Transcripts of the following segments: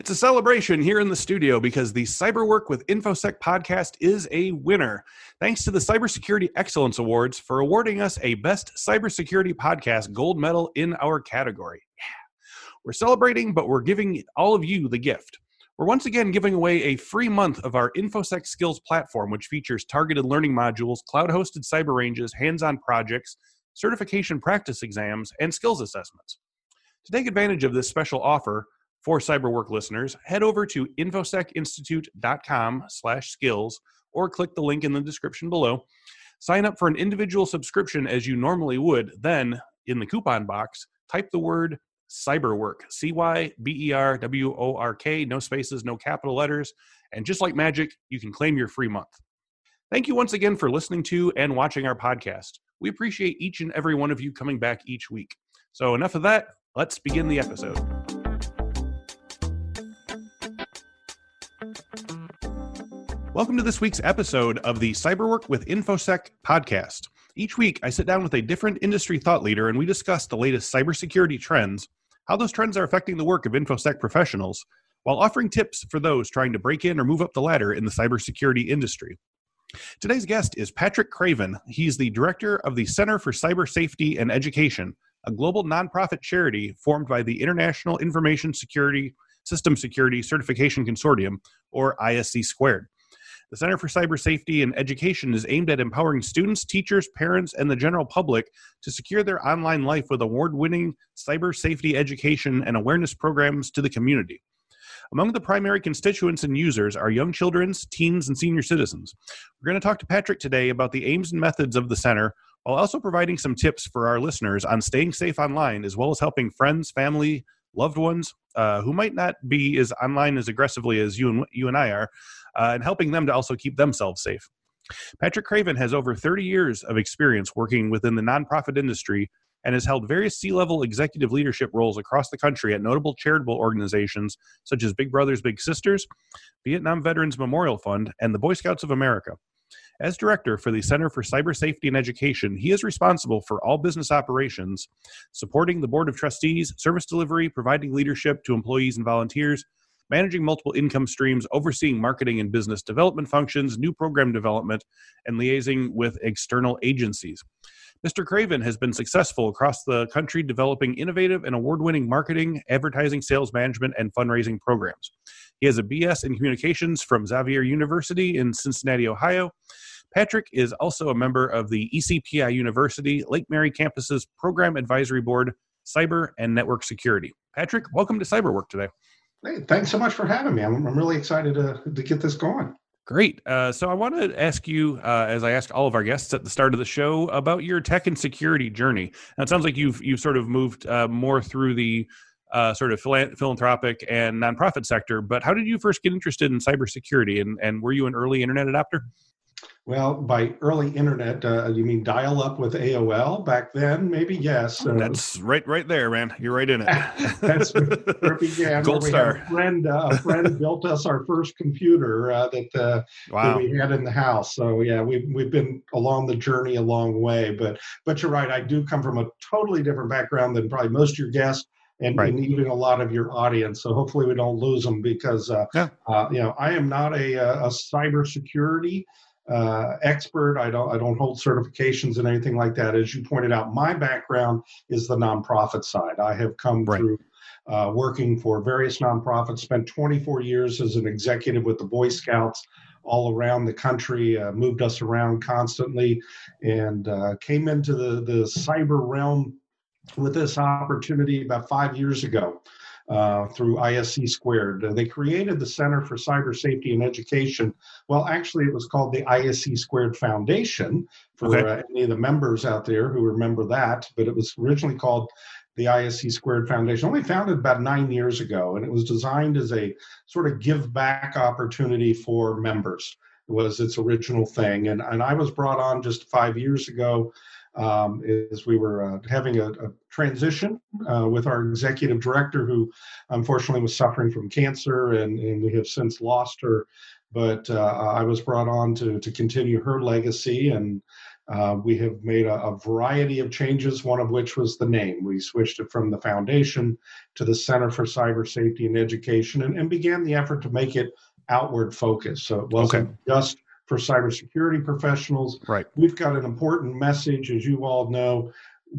It's a celebration here in the studio because the Cyberwork with InfoSec podcast is a winner. Thanks to the Cybersecurity Excellence Awards for awarding us a Best Cybersecurity Podcast gold medal in our category. Yeah. We're celebrating, but we're giving all of you the gift. We're once again giving away a free month of our InfoSec Skills platform, which features targeted learning modules, cloud hosted cyber ranges, hands on projects, certification practice exams, and skills assessments. To take advantage of this special offer, for cyberwork listeners head over to infosecinstitute.com slash skills or click the link in the description below. Sign up for an individual subscription as you normally would. Then in the coupon box type the word cyberwork c-y-b-e-r-w-o-r-k no spaces no capital letters and just like magic you can claim your free month. Thank you once again for listening to and watching our podcast. We appreciate each and every one of you coming back each week. So enough of that. Let's begin the episode Welcome to this week's episode of the Cyberwork with InfoSec podcast. Each week, I sit down with a different industry thought leader and we discuss the latest cybersecurity trends, how those trends are affecting the work of InfoSec professionals, while offering tips for those trying to break in or move up the ladder in the cybersecurity industry. Today's guest is Patrick Craven. He's the director of the Center for Cyber Safety and Education, a global nonprofit charity formed by the International Information Security System Security Certification Consortium, or ISC Squared. The Center for Cyber Safety and Education is aimed at empowering students, teachers, parents, and the general public to secure their online life with award winning cyber safety education and awareness programs to the community. Among the primary constituents and users are young children, teens, and senior citizens. We're going to talk to Patrick today about the aims and methods of the center while also providing some tips for our listeners on staying safe online as well as helping friends, family, loved ones uh, who might not be as online as aggressively as you and you and I are, uh, and helping them to also keep themselves safe. Patrick Craven has over 30 years of experience working within the nonprofit industry and has held various C level executive leadership roles across the country at notable charitable organizations such as Big Brothers Big Sisters, Vietnam Veterans Memorial Fund, and the Boy Scouts of America. As director for the Center for Cyber Safety and Education, he is responsible for all business operations, supporting the Board of Trustees, service delivery, providing leadership to employees and volunteers, managing multiple income streams, overseeing marketing and business development functions, new program development, and liaising with external agencies. Mr. Craven has been successful across the country developing innovative and award winning marketing, advertising, sales management, and fundraising programs. He has a BS in communications from Xavier University in Cincinnati, Ohio. Patrick is also a member of the ECPI University Lake Mary campus's Program Advisory Board, Cyber and Network Security. Patrick, welcome to Cyberwork today. Hey, thanks so much for having me. I'm, I'm really excited to, to get this going. Great. Uh, so I want to ask you, uh, as I asked all of our guests at the start of the show, about your tech and security journey. Now, it sounds like you've you've sort of moved uh, more through the uh, sort of philanthropic and nonprofit sector. But how did you first get interested in cybersecurity, and and were you an early internet adopter? Well, by early internet, uh, you mean dial up with AOL back then? Maybe yes. Uh, that's right, right there, man. You're right in it. that's where it began. Gold star. A friend, uh, a friend built us our first computer uh, that, uh, wow. that we had in the house. So yeah, we've we've been along the journey a long way. But but you're right. I do come from a totally different background than probably most of your guests. And, right. and, even a lot of your audience. So hopefully we don't lose them because uh, yeah. uh, you know I am not a, a cybersecurity uh, expert. I don't I don't hold certifications and anything like that. As you pointed out, my background is the nonprofit side. I have come right. through uh, working for various nonprofits. Spent 24 years as an executive with the Boy Scouts all around the country. Uh, moved us around constantly, and uh, came into the the cyber realm with this opportunity about five years ago. Uh, through ISC Squared. Uh, they created the Center for Cyber Safety and Education. Well, actually, it was called the ISC Squared Foundation for okay. uh, any of the members out there who remember that, but it was originally called the ISC Squared Foundation, only founded about nine years ago, and it was designed as a sort of give back opportunity for members. It was its original thing. And, and I was brought on just five years ago um, is we were uh, having a, a transition uh, with our executive director who unfortunately was suffering from cancer and, and we have since lost her but uh, i was brought on to, to continue her legacy and Uh, we have made a, a, variety of changes, one of which was the name. We switched it from the foundation to the Center for Cyber Safety and Education and, and began the effort to make it outward focused. So it wasn't okay. just for cybersecurity professionals. Right. We've got an important message, as you all know.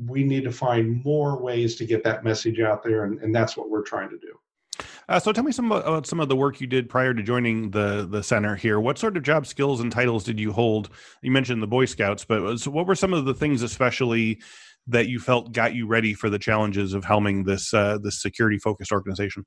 We need to find more ways to get that message out there, and, and that's what we're trying to do. Uh, so tell me some about some of the work you did prior to joining the the center here. What sort of job skills and titles did you hold? You mentioned the Boy Scouts, but was, what were some of the things, especially that you felt got you ready for the challenges of helming this uh, this security focused organization?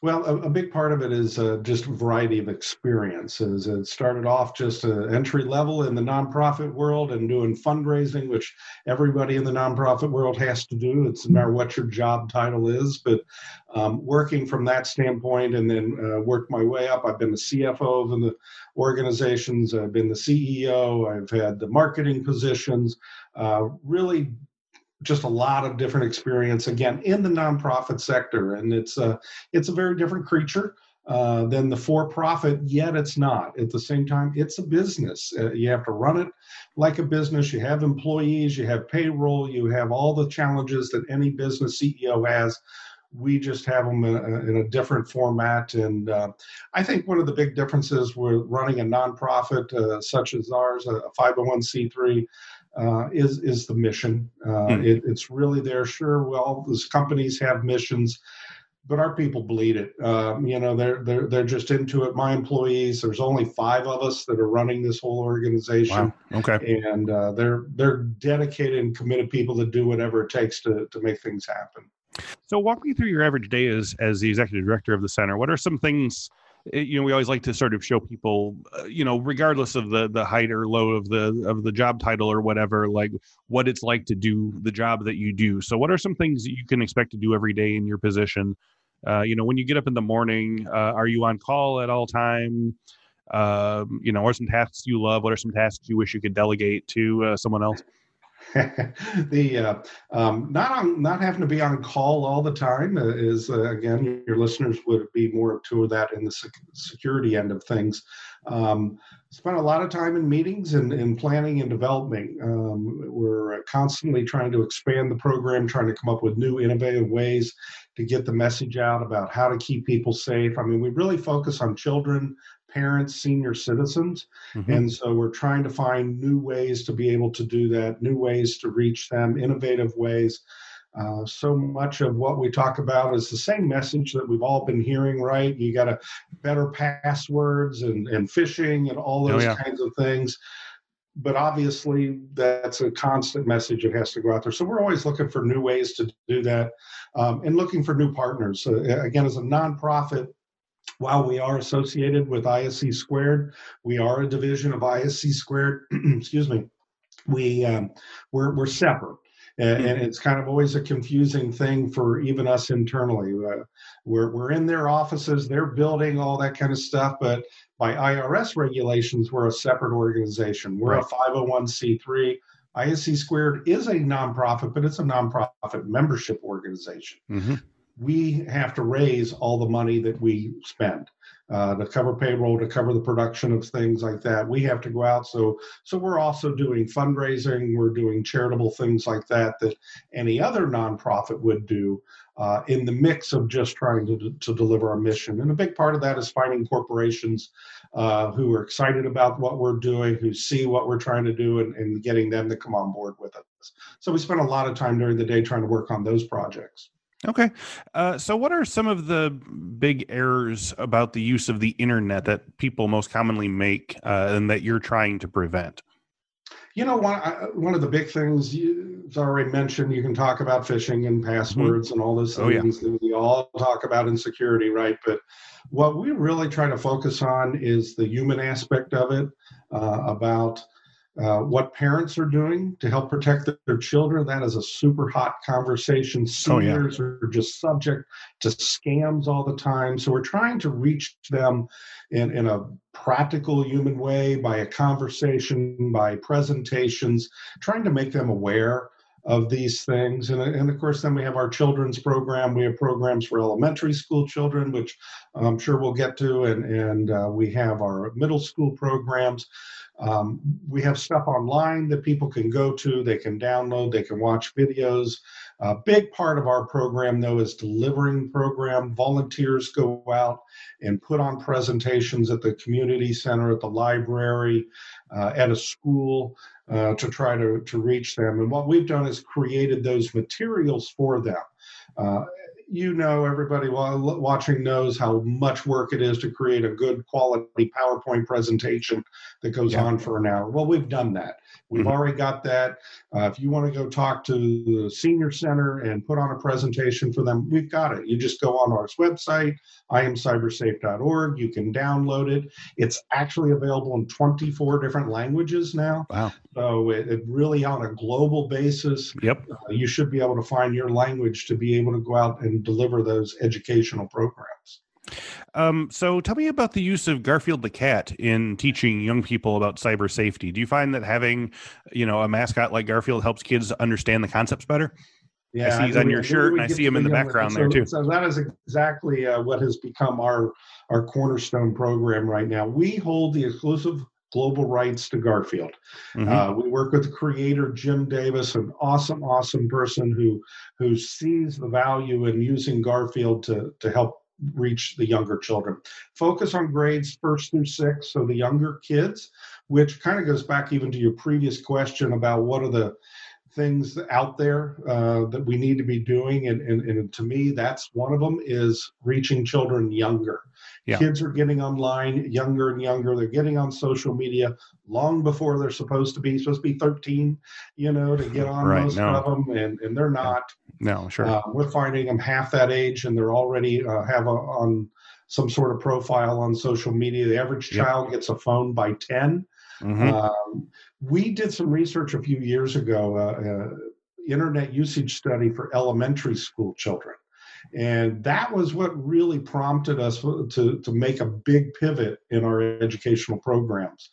Well, a, a, big part of it is uh, just a variety of experiences. It started off just an entry level in the nonprofit world and doing fundraising, which everybody in the nonprofit world has to do. It's no matter what your job title is, but um, working from that standpoint and then uh, worked my way up. I've been the CFO of the organizations, I've been the CEO, I've had the marketing positions, uh, really just a lot of different experience again in the nonprofit sector. And it's a it's a very different creature uh, than the for-profit yet it's not. At the same time it's a business. Uh, you have to run it like a business. You have employees you have payroll you have all the challenges that any business ceo has. We just have them in a, in a different format. And uh, i think one of the big differences with running a nonprofit uh, such as ours a 501c3 uh, is is the mission. Uh, mm. it, it's really there. Sure, well, those companies have missions, but our people bleed it. Um, you know, they're they're they're just into it. My employees, there's only five of us that are running this whole organization. Wow. Okay, and uh, they're they're dedicated and committed people that do whatever it takes to to make things happen. So, walk me through your average day as as the executive director of the center. What are some things? It, you know we always like to sort of show people uh, you know regardless of the the height or low of the of the job title or whatever like what it's like to do the job that you do. So what are some things that you can expect to do every day in your position? Uh, you know when you get up in the morning uh, are you on call at all time? Um, you know what are some tasks you love? What are some tasks you wish you could delegate to uh, someone else the uh, um, not on not having to be on call all the time uh, is uh, again your listeners would be more to that in the sec- security end of things. Um, spent a lot of time in meetings and, and planning and developing. Um, we're constantly trying to expand the program, trying to come up with new innovative ways to get the message out about how to keep people safe. I mean, we really focus on children, parents, senior citizens. Mm-hmm. And so we're trying to find new ways to be able to do that, new ways to reach them, innovative ways. Uh, so much of what we talk about is the same message that we've all been hearing, right? You got to better passwords and, and phishing and all oh, those oh, yeah. kinds of things. But obviously, that's a constant message that has to go out there. So we're always looking for new ways to do that um, and looking for new partners. Uh, again, as a nonprofit, while we are associated with ISC squared, we are a division of ISC squared. excuse me. We um, we're we're separate. And, and, it's kind of always a confusing thing for even us internally. Uh, we're, we're in their offices, they're building all that kind of stuff, but by IRS regulations, we're a separate organization. We're right. a 501c3. ISC Squared is a nonprofit, but it's a nonprofit membership organization. Mm-hmm we have to raise all the money that we spend uh, to cover payroll, to cover the production of things like that. We have to go out. So, so we're also doing fundraising. We're doing charitable things like that that any other nonprofit would do uh, in the mix of just trying to, to deliver our mission. And a big part of that is finding corporations uh, who are excited about what we're doing, who see what we're trying to do, and, and getting them to come on board with us. So we spend a lot of time during the day trying to work on those projects. Okay. Uh, so, what are some of the big errors about the use of the internet that people most commonly make uh, and that you're trying to prevent? You know, one, one of the big things you already mentioned, you can talk about phishing and mm-hmm. passwords mm-hmm. and all those things oh, yeah. that we all talk about in security, right? But what we really try to focus on is the human aspect of it, uh, about uh, what parents are doing to help protect their children. That is a super hot conversation. Seniors oh, yeah. are just subject to scams all the time. So we're trying to reach them in, in a practical human way by a conversation, by presentations, trying to make them aware of these things. And, and of course, then we have our children's program. We have programs for elementary school children, which I'm sure we'll get to, and, and uh, we have our middle school programs. Um, we have stuff online that people can go to, they can download, they can watch videos. A big part of our program, though, is delivering program. Volunteers go out and put on presentations at the community center, at the library, uh, at a school uh, to try to, to reach them. And what we've done is created those materials for them. Uh, you know, everybody watching knows how much work it is to create a good quality PowerPoint presentation that goes yeah. on for an hour. Well, we've done that. We've mm-hmm. already got that. Uh, if you want to go talk to the senior center and put on a presentation for them, we've got it. You just go on our website, iamcybersafe.org. You can download it. It's actually available in 24 different languages now. Wow. So it, it really on a global basis. Yep. Uh, you should be able to find your language to be able to go out and deliver those educational programs. Um, so tell me about the use of Garfield the cat in teaching young people about cyber safety. Do you find that having, you know, a mascot like Garfield helps kids understand the concepts better? Yeah, I see he's on your shirt, and I see him in the background so, there too. So that is exactly uh, what has become our our cornerstone program right now. We hold the exclusive global rights to Garfield. Mm-hmm. Uh, we work with the creator Jim Davis, an awesome, awesome person who who sees the value in using Garfield to to help reach the younger children. Focus on grades first through six, so the younger kids, which kind of goes back even to your previous question about what are the things out there uh, that we need to be doing and, and, and, to me that's one of them is reaching children younger yeah. kids are getting online younger and younger they're getting on social media long before they're supposed to be supposed to be 13 you know to get on right, most no. of them and, and they're not no sure uh, we're finding them half that age and they're already uh, have a, on some sort of profile on social media the average child yep. gets a phone by 10 mm-hmm. um, we did some research a few years ago uh, uh, internet usage study for elementary school children and that was what really prompted us to, to make a big pivot in our educational programs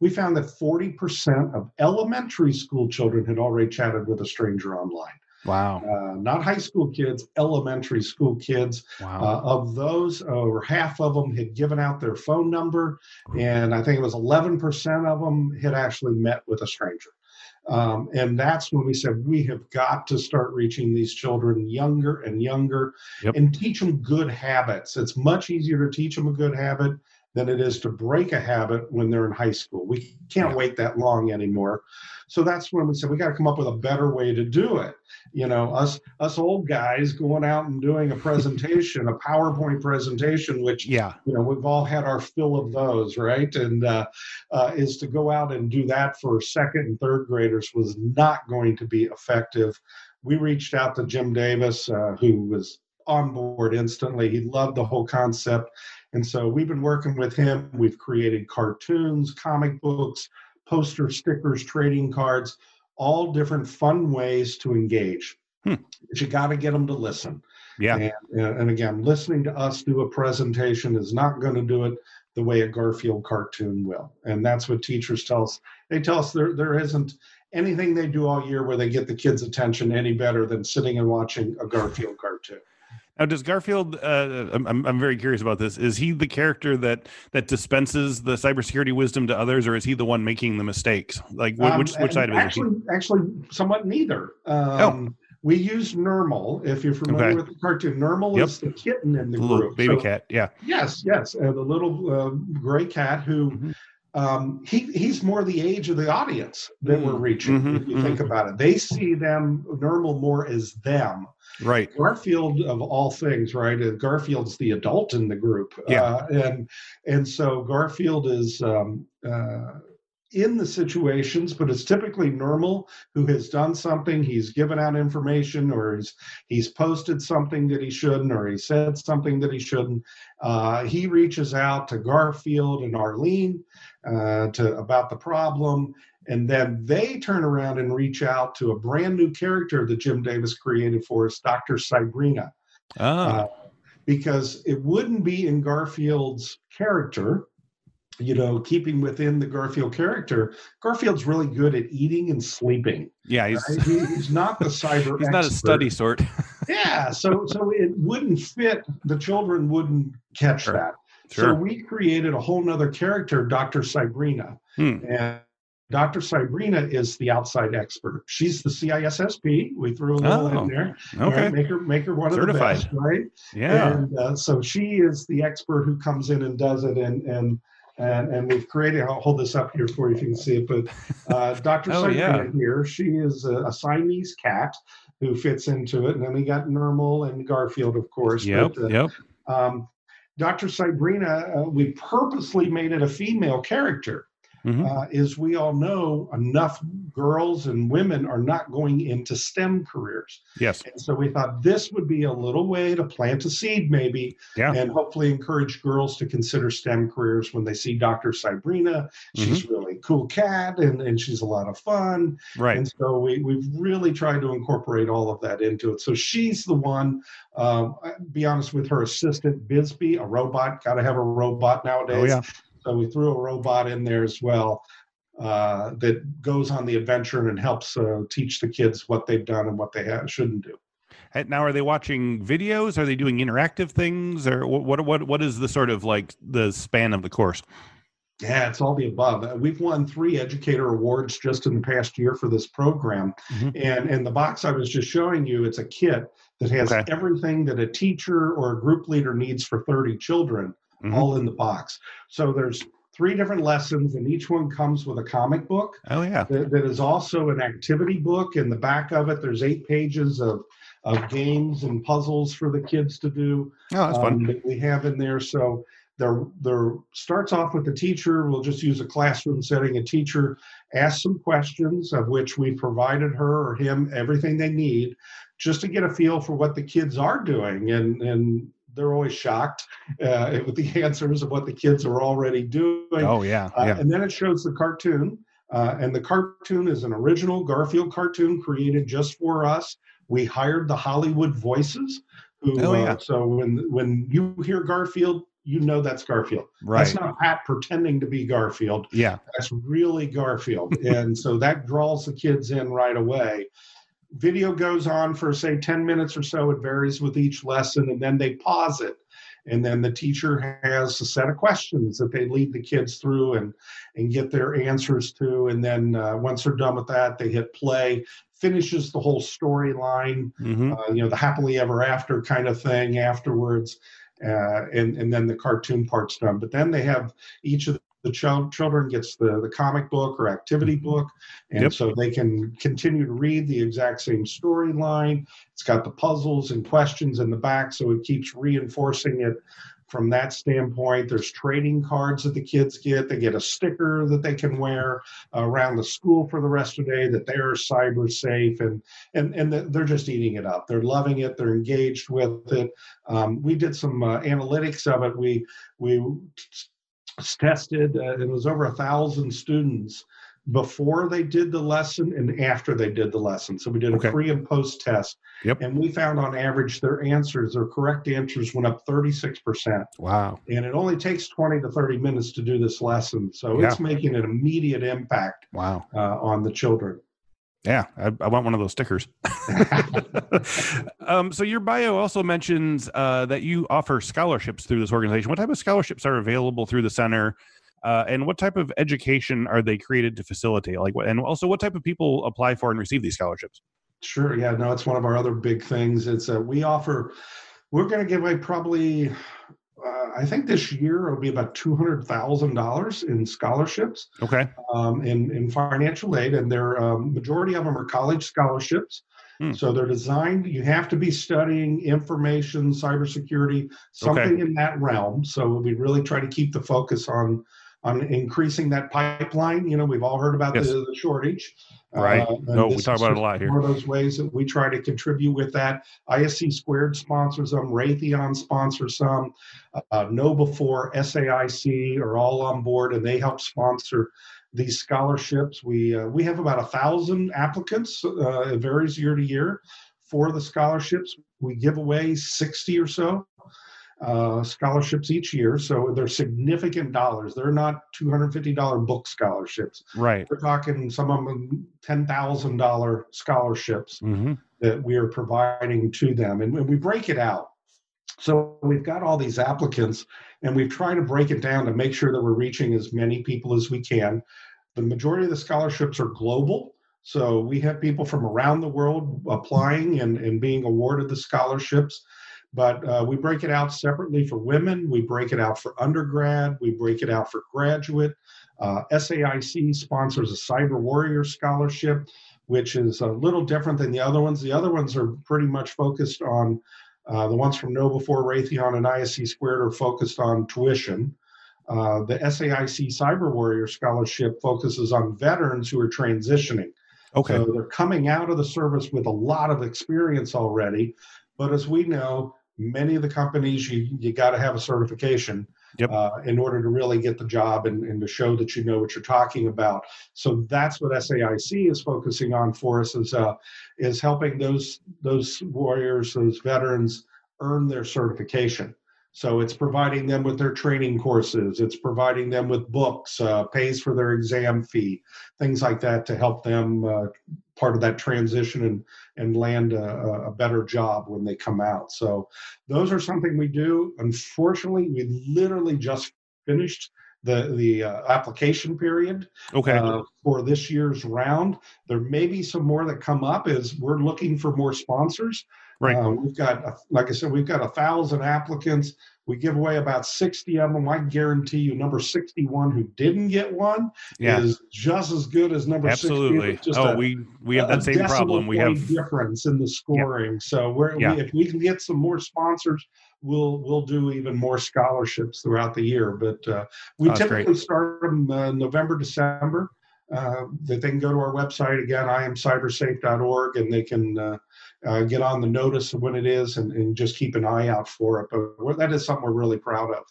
we found that 40% of elementary school children had already chatted with a stranger online. Wow. Uh, not high school kids, elementary school kids. Wow. Uh, of those, over half of them had given out their phone number, and I think it was 11% of them had actually met with a stranger. Um, and that's when we said we have got to start reaching these children younger and younger yep. and teach them good habits. It's much easier to teach them a good habit than it is to break a habit when they're in high school. We can't yeah. wait that long anymore. So that's when we said we got to come up with a better way to do it. You know, us us old guys going out and doing a presentation, a PowerPoint presentation, which yeah, you know, we've all had our fill of those, right? And uh, uh, is to go out and do that for second and third graders was not going to be effective. We reached out to Jim Davis, uh, who was on board instantly. He loved the whole concept and so we've been working with him. We've created cartoons, comic books, poster stickers, trading cards, all different fun ways to engage. Hmm. But you got to get them to listen. Yeah. And, and again, listening to us do a presentation is not going to do it the way a Garfield cartoon will. And that's what teachers tell us. They tell us there, there isn't anything they do all year where they get the kids' attention any better than sitting and watching a Garfield cartoon. Now, does Garfield? Uh, I'm I'm very curious about this. Is he the character that that dispenses the cybersecurity wisdom to others, or is he the one making the mistakes? Like, um, which which side of it? Actually, actually, somewhat neither. Um, oh. We use Nermal. If you're familiar okay. with the cartoon, Nermal yep. is the kitten in the, the group, baby so, cat. Yeah. Yes, yes, uh, the little uh, gray cat who. Mm-hmm. Um, he he's more the age of the audience that mm-hmm. we're reaching. Mm-hmm. If you mm-hmm. think about it, they see them Nermal more as them Right. Garfield, of all things, right? Uh, Garfield's the adult in the group. Yeah. Uh, and and so Garfield is um, uh, in the situations, but it's typically Nermal who has done something. He's given out information, or he's he's posted something that he shouldn't, or he said something that he shouldn't. Uh, he reaches out to Garfield and Arlene uh, to about the problem, and then they turn around and reach out to a brand new character that Jim Davis created for us, Dr. Cybrina. Ah. Uh, because it wouldn't be in Garfield's character, you know, keeping within the Garfield character. Garfield's really good at eating and sleeping. Yeah, he's, right? he, he's not the cyber. he's expert. not a study sort. yeah, so so it wouldn't fit. The children wouldn't catch that. Sure. So we created a whole nother character, Dr. Cybrina. Hmm. And Dr. Cybrina is the outside expert. She's the CISSP. We threw a little oh, in there. Okay. Right? Make her make her one Certified. of the best, right? Yeah. And uh, so she is the expert who comes in and does it, and and and, and we've created. I'll hold this up here for you if you can see it. But uh, Dr. oh, Cybrina yeah. here, she is a, a, Siamese cat who fits into it, and then we got Nermal and Garfield, of course. Yep. But, uh, yep. Um, Dr. Cybrina, uh, we purposely made it a female character mm-hmm. uh, is we all know enough girls and women are not going into STEM careers. Yes. And so we thought this would be a little way to plant a seed, maybe, yeah. and hopefully encourage girls to consider STEM careers when they see Dr. Cybrina. She's mm-hmm. really cool cat and, and she's a lot of fun. Right. And so we, we've really tried to incorporate all of that into it. So she's the one, um, be honest with her assistant, Bisbee, a robot, got to have a robot nowadays. Oh, yeah. So we threw a robot in there as well uh, that goes on the adventure and helps uh, teach the kids what they've done and what they ha- shouldn't do. Now, are they watching videos? Are they doing interactive things, or what? What? What is the sort of like the span of the course? Yeah, it's all the above. Uh, we've won three educator awards just in the past year for this program, mm-hmm. and in the box I was just showing you, it's a kit that has okay. everything that a teacher or a group leader needs for 30 children mm-hmm. all in the box. So there's three different lessons, and each one comes with a comic book. Oh yeah, that, that is also an activity book. In the back of it, there's eight pages of of games and puzzles for the kids to do. Oh, that's um, fun. That we have in there. So there, there starts off with the teacher. We'll just use a classroom setting. A teacher asks some questions, of which we provided her or him everything they need, just to get a feel for what the kids are doing and and they're always shocked uh, with the answers of what the kids are already doing. Oh yeah, uh, yeah. and then it shows the cartoon, uh, and the cartoon is an original Garfield cartoon created just for us. We hired the Hollywood voices. Who, oh yeah. Uh, so when when you hear Garfield, you know that's Garfield. Right. That's not Pat pretending to be Garfield. Yeah. That's really Garfield. and so that draws the kids in right away video goes on for say 10 minutes or so it varies with each lesson and then they pause it. And then the teacher has a set of questions that they lead the kids through and and get their answers to. And then uh, once they're done with that they hit play finishes the whole storyline mm-hmm. uh, you know the happily ever after kind of thing afterwards uh, and and then the cartoon part's done. But then they have each of the ch- children gets the, the comic book or activity mm-hmm. book and yep. so they can continue to read the exact same storyline. It's got the puzzles and questions in the back so it keeps reinforcing it from that standpoint. There's trading cards that the kids get. They get a sticker that they can wear around the school for the rest of the day that they're cyber safe and and and they're just eating it up. They're loving it. They're engaged with it. Um, we did some uh, analytics of it. We we tested, uh, it was over a thousand students before they did the lesson and after they did the lesson. So we did a okay. pre and post test. Yep. And we found on average their answers, their correct answers went up 36%. Wow. And it only takes 20 to 30 minutes to do this lesson. So yeah. it's making an immediate impact wow. Uh, on the children. Yeah, I, I, want one of those stickers. um, so your bio also mentions uh, that you offer scholarships through this organization. What type of scholarships are available through the center, uh, and what type of education are they created to facilitate? Like, and also what type of people apply for and receive these scholarships? Sure. Yeah. No, it's one of our other big things. It's uh, we offer. We're going to give away probably uh, I think this year it'll be about two hundred thousand dollars in scholarships. Okay. Um, in in financial aid, and their um, majority of them are college scholarships. Hmm. So they're designed. You have to be studying information, cybersecurity, something okay. in that realm. So we really try to keep the focus on on increasing that pipeline. You know, we've all heard about yes. the, the, shortage. Right. Uh, no, we talk about it a lot here. One of those ways that we try to contribute with that. ISC Squared sponsors them. Raytheon sponsors some. Uh, KnowBe4, SAIC are all on board, and they help sponsor these scholarships. We uh, we have about a thousand applicants. Uh, it varies year to year for the scholarships. We give away 60 or so uh, scholarships each year. So they're significant dollars. They're not $250 book scholarships. Right. We're talking some of them $10,000 scholarships mm-hmm. that we are providing to them. And, and we break it out. So we've got all these applicants, and we've tried to break it down to make sure that we're reaching as many people as we can. The majority of the scholarships are global. So we have people from around the world applying and, and being awarded the scholarships. But uh, we break it out separately for women, we break it out for undergrad, we break it out for graduate. Uh, SAIC sponsors a Cyber Warrior Scholarship, which is a little different than the other ones. The other ones are pretty much focused on uh, the ones from KnowBe4 Raytheon and ISC Squared are focused on tuition. Uh, the SAIC Cyber Warrior Scholarship focuses on veterans who are transitioning. Okay. So they're coming out of the service with a lot of experience already. But as we know, many of the companies, you, you got to have a certification yep. uh, in order to really get the job and, and to show that you know what you're talking about. So that's what SAIC is focusing on for us is, uh, is helping those, those warriors, those veterans earn their certification. So it's providing them with their training courses, it's providing them with books, uh, pays for their exam fee, things like that to help them uh, part of that transition and and land a, a, better job when they come out. So those are something we do. Unfortunately, we literally just finished the the uh, application period okay uh, for this year's round there may be some more that come up as we're looking for more sponsors Right. Uh, we've got, like I said, we've got a thousand applicants. We give away about 60 of them. I guarantee you, number 61 who didn't get one yeah. is just as good as number Absolutely. 60. oh, a, we we have that same problem. We have difference in the scoring. So we're, yeah. we, if we can get some more sponsors, we'll we'll do even more scholarships throughout the year. But uh, we oh, typically great. start them uh, November, December. Uh, that they can go to our website again, iamcybersafe.org, and they can uh, uh, get on the notice of when it is and, and just keep an eye out for it. But that is something we're really proud of.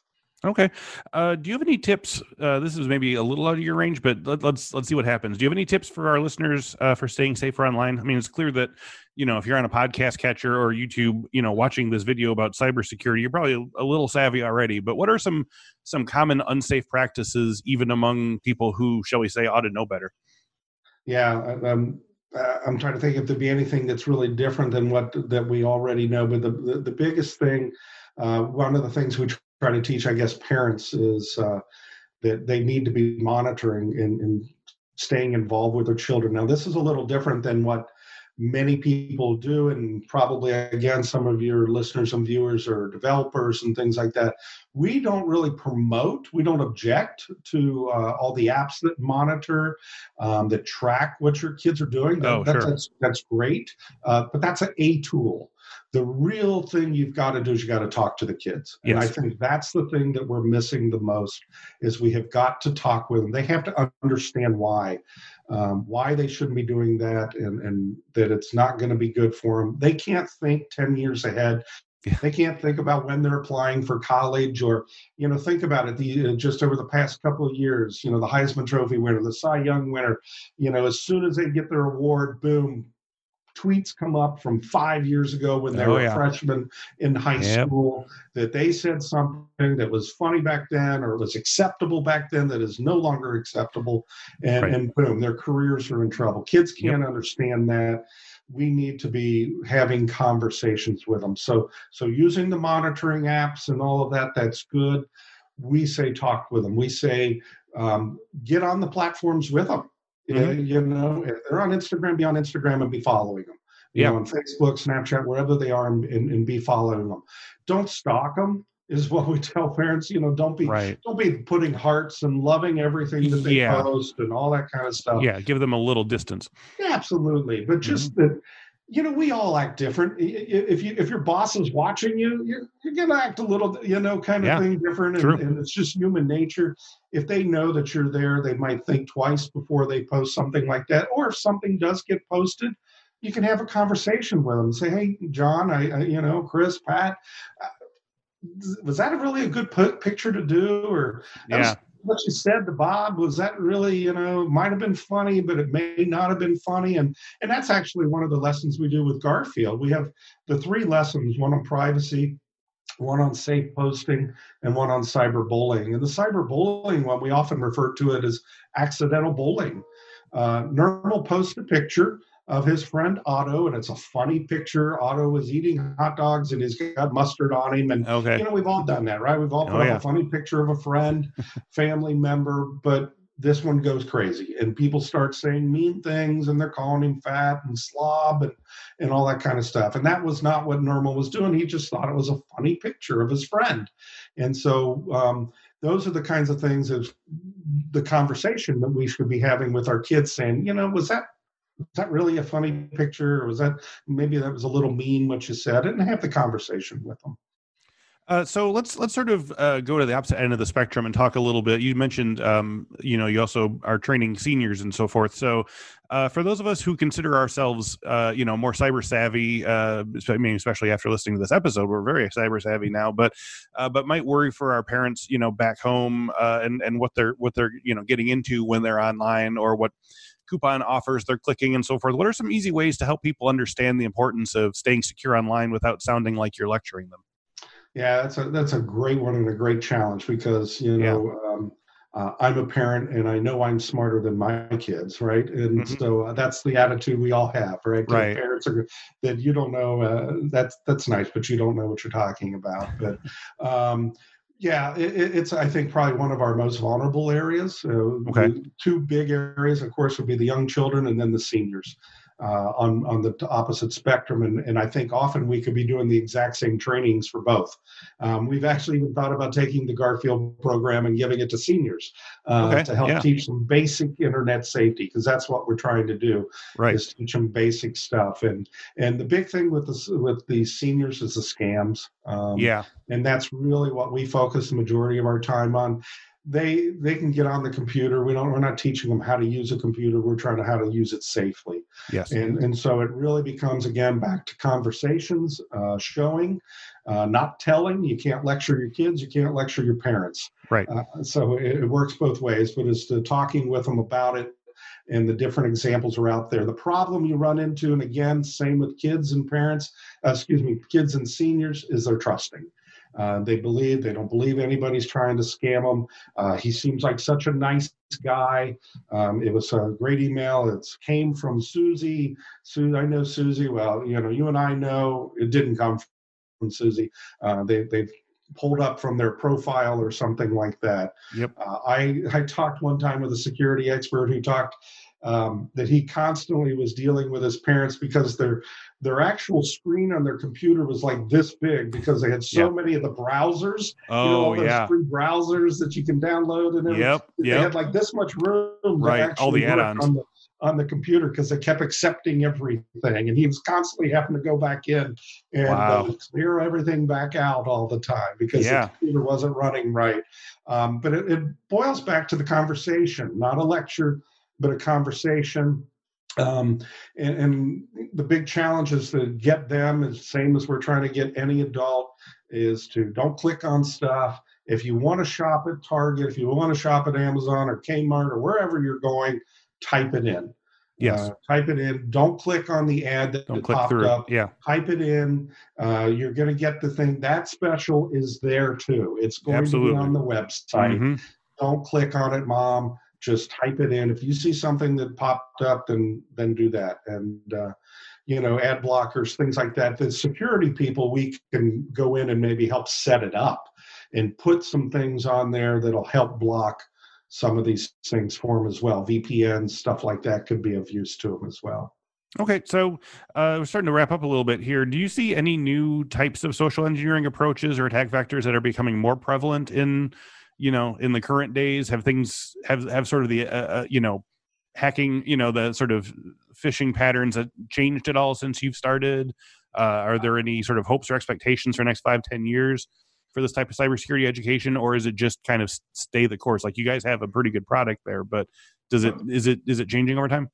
Okay. Uh, do you have any tips? Uh, this is maybe a little out of your range, but let, us let's, let's see what happens. Do you have any tips for our listeners uh, for staying safer online? I mean, it's clear that you know if you're on a podcast catcher or YouTube, you know, watching this video about cybersecurity, you're probably a, little savvy already. But what are some some common unsafe practices, even among people who, shall we say, ought to know better? Yeah, um, uh, I'm trying to think if there'd be anything that's really different than what that we already know. But the the, the biggest thing, uh, one of the things we try to teach, I guess, parents is uh, that they need to be monitoring and, and staying involved with their children. Now, this is a little different than what many people do and probably again some of your listeners and viewers are developers and things like that we don't really promote we don't object to uh, all the apps that monitor um, that track what your kids are doing that, oh, that's, sure. that's, that's great uh, but that's a, a tool the real thing you've got to do is you got to talk to the kids and i think that's the thing that we're missing the most is we have got to talk with them they have to understand why um, why they shouldn't be doing that and, and that it's not going to be good for them. They can't think 10 years ahead. Yeah. They can't think about when they're applying for college or, you know, think about it. The, uh, just over the past couple of years, you know, the Heisman Trophy winner, the Cy Young winner, you know, as soon as they get their award, boom, tweets come up from five years ago when they oh, were yeah. freshmen in high yep. school that they said something that was funny back then or was acceptable back then that is no longer acceptable and, right. and boom their careers are in trouble kids can't yep. understand that we need to be having conversations with them so so using the monitoring apps and all of that that's good we say talk with them we say um, get on the platforms with them Mm-hmm. You know, if they're on Instagram, be on Instagram and be following them. You yeah. know, on Facebook, Snapchat, wherever they are, and, and, and, be following them. Don't stalk them. Is what we tell parents. You know, don't be right. don't be putting hearts and loving everything that they yeah. post and all that kind of stuff. Yeah, give them a little distance. Yeah, absolutely, but just mm-hmm. that you know, we all act different. If you if your boss is watching you, you're, you're gonna act a little, you know, kind of yeah, thing different, and, and, it's just human nature. If they know that you're there, they might think twice before they post something like that. Or if something does get posted, you can have a conversation with them. Say, hey, John, I, I you know, Chris, Pat, uh, was that really a good picture to do? Or yeah what you said to Bob was that really, you know, might have been funny, but it may not have been funny. And and that's actually one of the lessons we do with Garfield. We have the three lessons: one on privacy, one on safe posting, and one on cyberbullying. And the cyberbullying one, we often refer to it as accidental bullying. Uh, Nermal post a picture. Of his friend Otto, and it's a funny picture. Otto is eating hot dogs and he's got mustard on him. And okay. you know, we've all done that, right? We've all put oh, yeah. a funny picture of a friend, family member, but this one goes crazy and people start saying mean things and they're calling him fat and slob and, and all that kind of stuff and that was not what Nermal was doing he just thought it was a funny picture of his friend and so um, those are the kinds of things of the conversation that we should be having with our kids saying you know was that was that really a funny picture or was that maybe that was a little mean what you said and have the conversation with them uh, so let's let's sort of uh, go to the opposite end of the spectrum and talk a little bit. You mentioned, um, you know, you also are training seniors and so forth. So, uh, for those of us who consider ourselves, uh, you know, more cyber savvy, uh, I mean, especially after listening to this episode, we're very cyber savvy now, but uh, but might worry for our parents, you know, back home and and what they're what they're you know getting into when they're online or what coupon offers they're clicking and so forth. What are some easy ways to help people understand the importance of staying secure online without sounding like you're lecturing them? Yeah, that's a that's a great one and a great challenge because you know yeah. um, uh, I'm a parent and I know I'm smarter than my kids, right? And mm-hmm. so uh, that's the attitude we all have, right? Right. Parents are that you don't know. Uh, that's that's nice, but you don't know what you're talking about. But um, yeah, it, it's I think probably one of our most vulnerable areas. Uh, okay. Two big areas, of course, would be the young children and then the seniors uh, on on the opposite spectrum, and, and I think often we could be doing the exact same trainings for both. Um, we've actually even thought about taking the Garfield program and giving it to seniors uh, okay. to help yeah. teach them basic internet safety because that's what we're trying to do. Right, is teach them basic stuff, and and the big thing with the with the seniors is the scams. Um, yeah, and that's really what we focus the majority of our time on they they can get on the computer. We don't we're not teaching them how to use a computer. We're trying to how to use it safely. Yes. And and so it really becomes again back to conversations uh, showing uh, not telling. You can't lecture your kids. You can't lecture your parents. Right. Uh, so it, it, works both ways but it's to talking with them about it and the different examples are out there. The problem you run into and again same with kids and parents uh, excuse me kids and seniors is they're trusting uh, they believe they don't believe anybody's trying to scam them. Uh, he seems like such a nice guy. Um, it was a great email. It came from Susie. Sue, I know Susie. Well, you know, you and I know it didn't come from Susie. Uh, they they've pulled up from their profile or something like that. Yep. Uh, I I talked one time with a security expert who talked um, that he constantly was dealing with his parents because their their actual screen on their computer was like this big because they had so yeah. many of the browsers. Oh, you know, all those yeah. free browsers that you can download and everything. Yep, yep. They had like this much room. Right, all the add-ons. On the, on the computer because they kept accepting everything and he was constantly having to go back in and wow. uh, clear everything back out all the time because yeah. the computer wasn't running right um, but it, it, boils back to the conversation not a lecture but a conversation. Um, and, and, the big challenge is to get them, the same as we're trying to get any adult, is to don't click on stuff. If you want to shop at Target, if you want to shop at Amazon or Kmart or wherever you're going, type it in. Yes. Uh, type it in. Don't click on the ad that, Don't click popped through up. Yeah. Type it in. Uh, you're going to get the thing. That special is there too. It's going Absolutely. to be on the website. Mm-hmm. Don't click on it, mom just type it in. If you see something that popped up, then then do that. And uh, you know, ad blockers, things like that. The security people, we can go in and maybe help set it up and put some things on there that'll help block some of these things for them as well. VPNs, stuff like that, could be of use to them as well. Okay, so uh, we're starting to wrap up a little bit here. Do you see any new types of social engineering approaches or attack vectors that are becoming more prevalent in you know in the current days have things have have sort of the uh, uh, you know hacking you know the sort of phishing patterns that changed at all since you've started? Uh, are there any sort of hopes or expectations for next five ten years for this type of cybersecurity education or is it just kind of stay the course? Like you guys have a pretty good product there but does it is it is it changing over time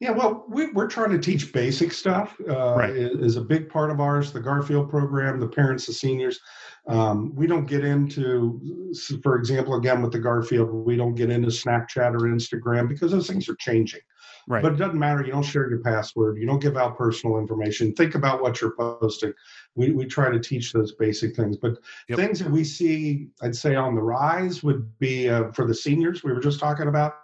yeah, well, we, are trying to teach basic stuff. Uh, right. is a big part of ours. The Garfield program, the parents, the seniors. Um, we don't get into, for example, again with the Garfield, we don't get into Snapchat or Instagram because those things are changing. Right. But it doesn't matter. You don't share your password. You don't give out personal information. Think about what you're posting. We, we try to teach those basic things. But yep. things that we see, I'd say, on the rise would be uh, for the seniors. We were just talking about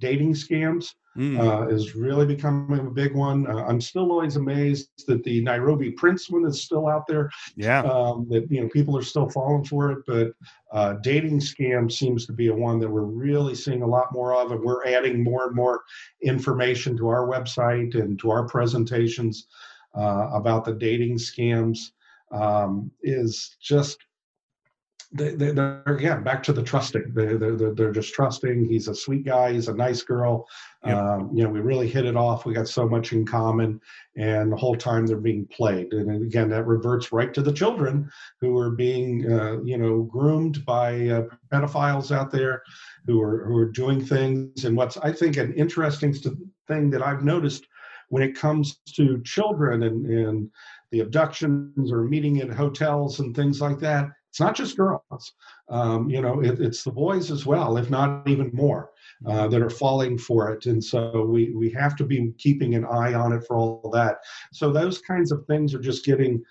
dating scams. Mm. uh, is really becoming a big one. Uh, I'm still always amazed that the Nairobi Prince one is still out there. Yeah, um, that you know people are still falling for it, but uh, dating scam seems to be a one that we're really seeing a lot more of, and we're adding more and more information to our website and to our presentations uh, about the dating scams. Um, is just they, they, are again back to the trusting. They, they're, they're just trusting. He's a sweet guy. He's a nice girl. Yep. Um, you know, we really hit it off. We got so much in common, and the whole time they're being played. And again, that reverts right to the children who are being, uh, you know, groomed by uh, pedophiles out there, who are who are doing things. And what's I think an interesting thing that I've noticed when it comes to children and and the abductions or meeting at hotels and things like that it's not just girls. Um, you know, it, it's the boys as well, if not even more, uh, that are falling for it. And so we we have to be keeping an eye on it for all that. So those kinds of things are just getting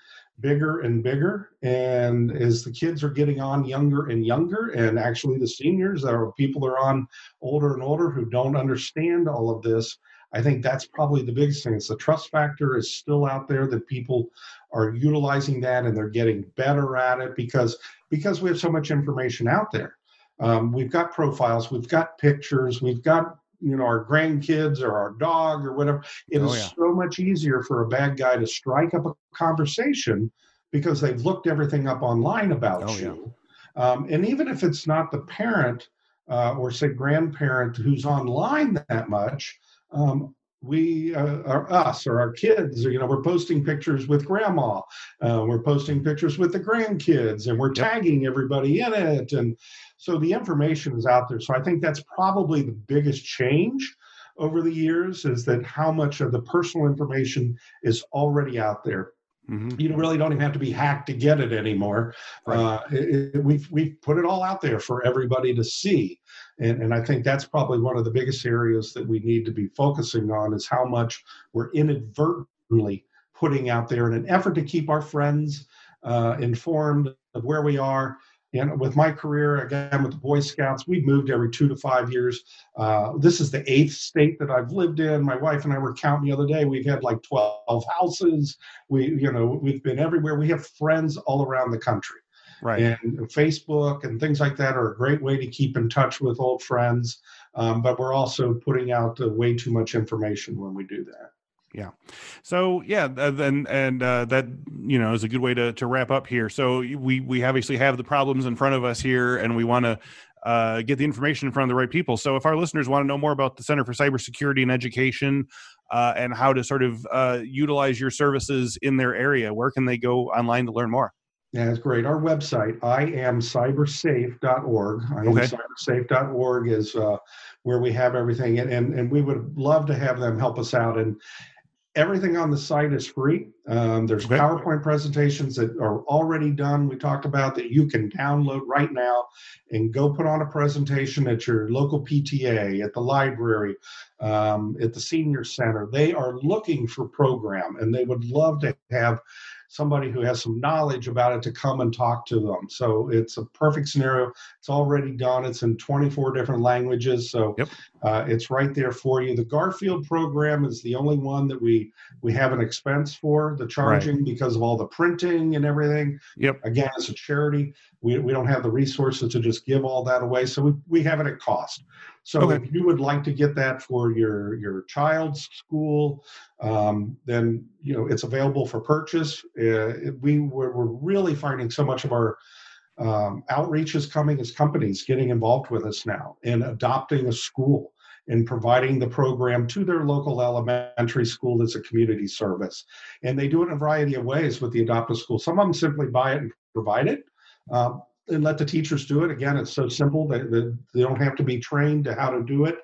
bigger and bigger. And as the kids are getting on younger and younger, and actually the seniors, there are people that are on older and older who don't understand all of this. I think that's probably the biggest thing. It's the trust factor is still out there that people are utilizing that and they're getting better at it because because we have so much information out there. Um, we've got profiles, we've got pictures, we've got you know our grandkids or our dog or whatever. It oh, is yeah. so much easier for a bad guy to strike up a conversation because they've looked everything up online about oh, you. Yeah. Um, and even if it's not the parent uh, or say grandparent who's online that much, um, we uh, are us or our kids or, you know we're posting pictures with grandma uh, we're posting pictures with the grandkids and we're tagging everybody in it and so the information is out there. So i think that's probably the biggest change over the years is that how much of the personal information is already out there Mm-hmm. You really don't even have to be hacked to get it anymore. Right. Uh, it, it, we've we've put it all out there for everybody to see, and and I think that's probably one of the biggest areas that we need to be focusing on is how much we're inadvertently putting out there in an effort to keep our friends uh, informed of where we are and with my career, again, with the Boy Scouts, we've moved every two to five years. Uh, this is the eighth state that I've lived in. My wife and I were counting the other day. We've had like 12 houses. We, you know, we've been everywhere. We have friends all around the country. Right. And Facebook and things like that are a great way to keep in touch with old friends. Um, but we're also putting out uh, way too much information when we do that yeah so yeah then and uh, that you know is a good way to, to wrap up here so we we obviously have the problems in front of us here and we want to uh, get the information in front of the right people so if our listeners want to know more about the center for cybersecurity and education uh, and how to sort of uh, utilize your services in their area where can they go online to learn more yeah, that's great. Our website, iamcybersafe.org. Iamcybersafe.org is uh, where we have everything, and, and and we would love to have them help us out. And everything on the site is free. Um, there's okay. PowerPoint presentations that are already done. We talked about that you can download right now and go put on a presentation at your local PTA, at the library, um, at the senior center. They are looking for program and they would love to have somebody who has some knowledge about it to come and talk to them. So it's a perfect scenario. It's already done. It's in 24 different languages, so yep. uh, it's right there for you. The Garfield program is the only one that we we have an expense for the charging right. because of all the printing and everything. Yep. Again, it's a charity. We we don't have the resources to just give all that away, so we we have it at cost. So okay. if you would like to get that for your your child's school, um, then you know it's available for purchase. Uh, we we're, we're, really finding so much of our um, outreach is coming as companies getting involved with us now and adopting a school and providing the program to their local elementary school as a community service. And they do it in a variety of ways with the Adopt a School. Some of them simply buy it and provide it. Um, and let the teachers do it. Again, it's so simple that they, they, don't have to be trained to how to do it.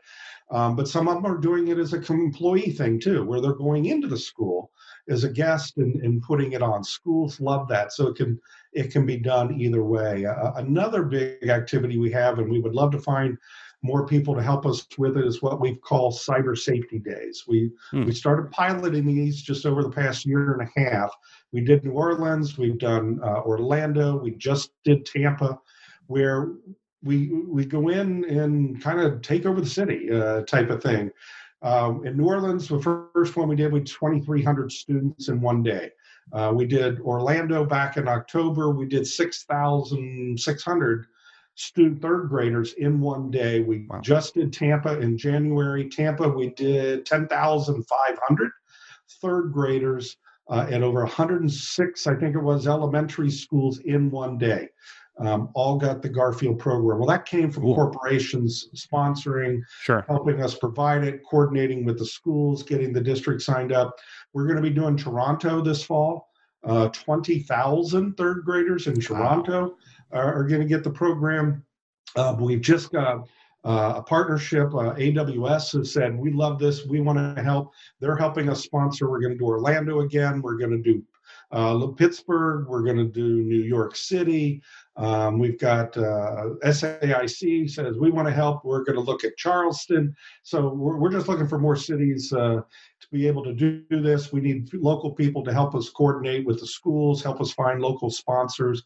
Um, but some of them are doing it as a employee thing too, where they're going into the school as a guest and, and putting it on. Schools love that, so it can it can be done either way. Uh, another big activity we have, and we would love to find more people to help us with it, is what we call cyber safety days. We hmm. we started piloting these just over the past year and a half. We did New Orleans, we've done uh, Orlando, we just did Tampa, where we we go in and kind of take over the city uh, type of thing Um, in New Orleans, the first one we did, we 2,300 students in one day. Uh, we did Orlando back in October. We did 6,600 student third graders in one day. We wow. just did Tampa in January. Tampa, we did 10,500 third graders uh, at over 106, I think it was, elementary schools in one day. Um, all got the Garfield program. Well, that came from corporations sponsoring, sure. helping us provide it, coordinating with the schools, getting the district signed up. We're going to be doing Toronto this fall. Uh, 20,000 third graders in Toronto wow. Are, are going to get the program. Uh, we've just got uh, a partnership. Uh, AWS has said, We love this. We want to help. They're helping us sponsor. We're going to do Orlando again. We're going to do uh, Pittsburgh. We're going to do New York City. Um, we've got uh, SAIC says we want to help. We're going to look at Charleston. So we're, we're just looking for more cities uh, to be able to do, do this. We need local people to help us coordinate with the schools, help us find local sponsors.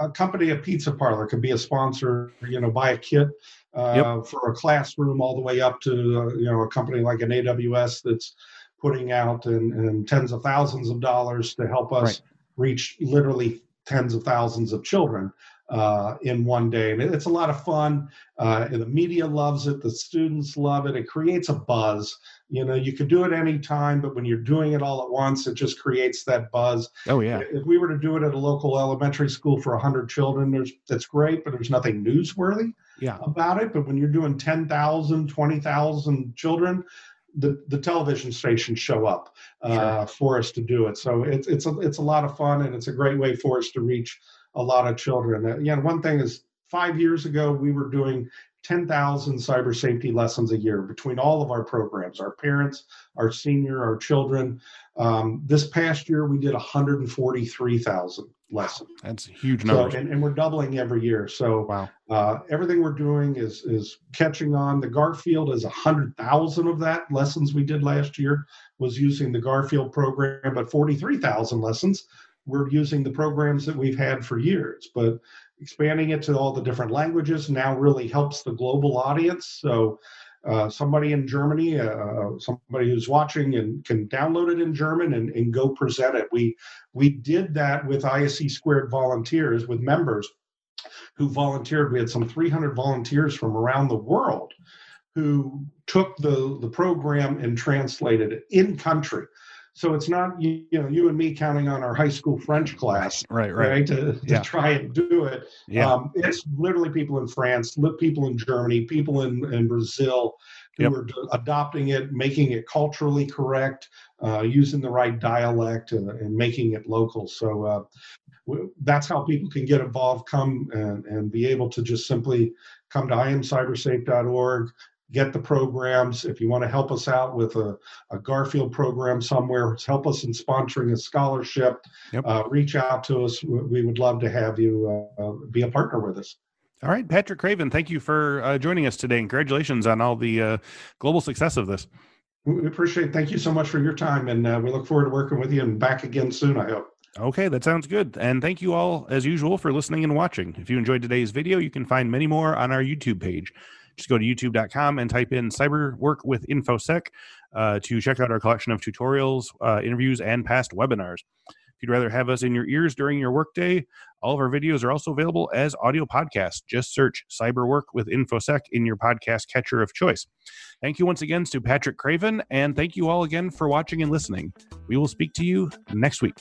A company, a pizza parlor, could be a sponsor. You know, buy a kit uh, yep. for a classroom, all the way up to uh, you know a company like an AWS that's putting out and, and tens of thousands of dollars to help us right. reach literally tens of thousands of children uh, in one day. And it's a lot of fun. Uh, the media loves it. The students love it. It creates a buzz. You know, you could do it anytime, but when you're doing it all at once, it just creates that buzz. Oh yeah. If we were to do it at a local elementary school for 100 children, there's that's great, but there's nothing newsworthy yeah. about it. But when you're doing 10,000, 20,000 children, the, the television stations show up uh, sure. for us to do it. So it's it's a it's a lot of fun and it's a great way for us to reach a lot of children. Uh, yeah, one thing is five years ago we were doing 10,000 cyber safety lessons a year between all of our programs, our parents, our senior, our children. Um, this past year we did 143,000 lessons. That's a huge number. So, and, and, we're doubling every year. So wow. uh, everything we're doing is is catching on. The Garfield is a 100,000 of that lessons we did last year was using the Garfield program, but 43,000 lessons we're using the programs that we've had for years. But expanding it to all the different languages now really helps the global audience. So uh, somebody in Germany, uh, somebody who's watching and can download it in German and, and go present it. We we did that with ISC squared volunteers with members who volunteered. We had some 300 volunteers from around the world who took the the program and translated it in country. So it's not you, you, know you and me counting on our high school French class, right, right, right to, to yeah. try and do it. Yeah. Um, it's literally people in France, people in Germany, people in, in Brazil who yep. are adopting it, making it culturally correct, uh, using the right dialect, and, and making it local. So uh, w- that's how people can get involved, come and, and be able to just simply come to imcybersafe.org, get the programs. If you want to help us out with a, a Garfield program somewhere, help us in sponsoring a scholarship, yep. uh, reach out to us. We would love to have you uh, be a partner with us. All right, Patrick Craven, thank you for uh, joining us today. Congratulations on all the uh, global success of this. We appreciate it. Thank you so much for your time, and uh, we look forward to working with you and back again soon, I hope. Okay, that sounds good. And thank you all, as usual, for listening and watching. If you enjoyed today's video, you can find many more on our YouTube page. Just go to youtube.com and type in cyber work with infosec uh, to check out our collection of tutorials, uh, interviews, and past webinars. If you'd rather have us in your ears during your workday, all of our videos are also available as audio podcasts. Just search Cyber Work with InfoSec in your podcast catcher of choice. Thank you once again to Patrick Craven, and thank you all again for watching and listening. We will speak to you next week.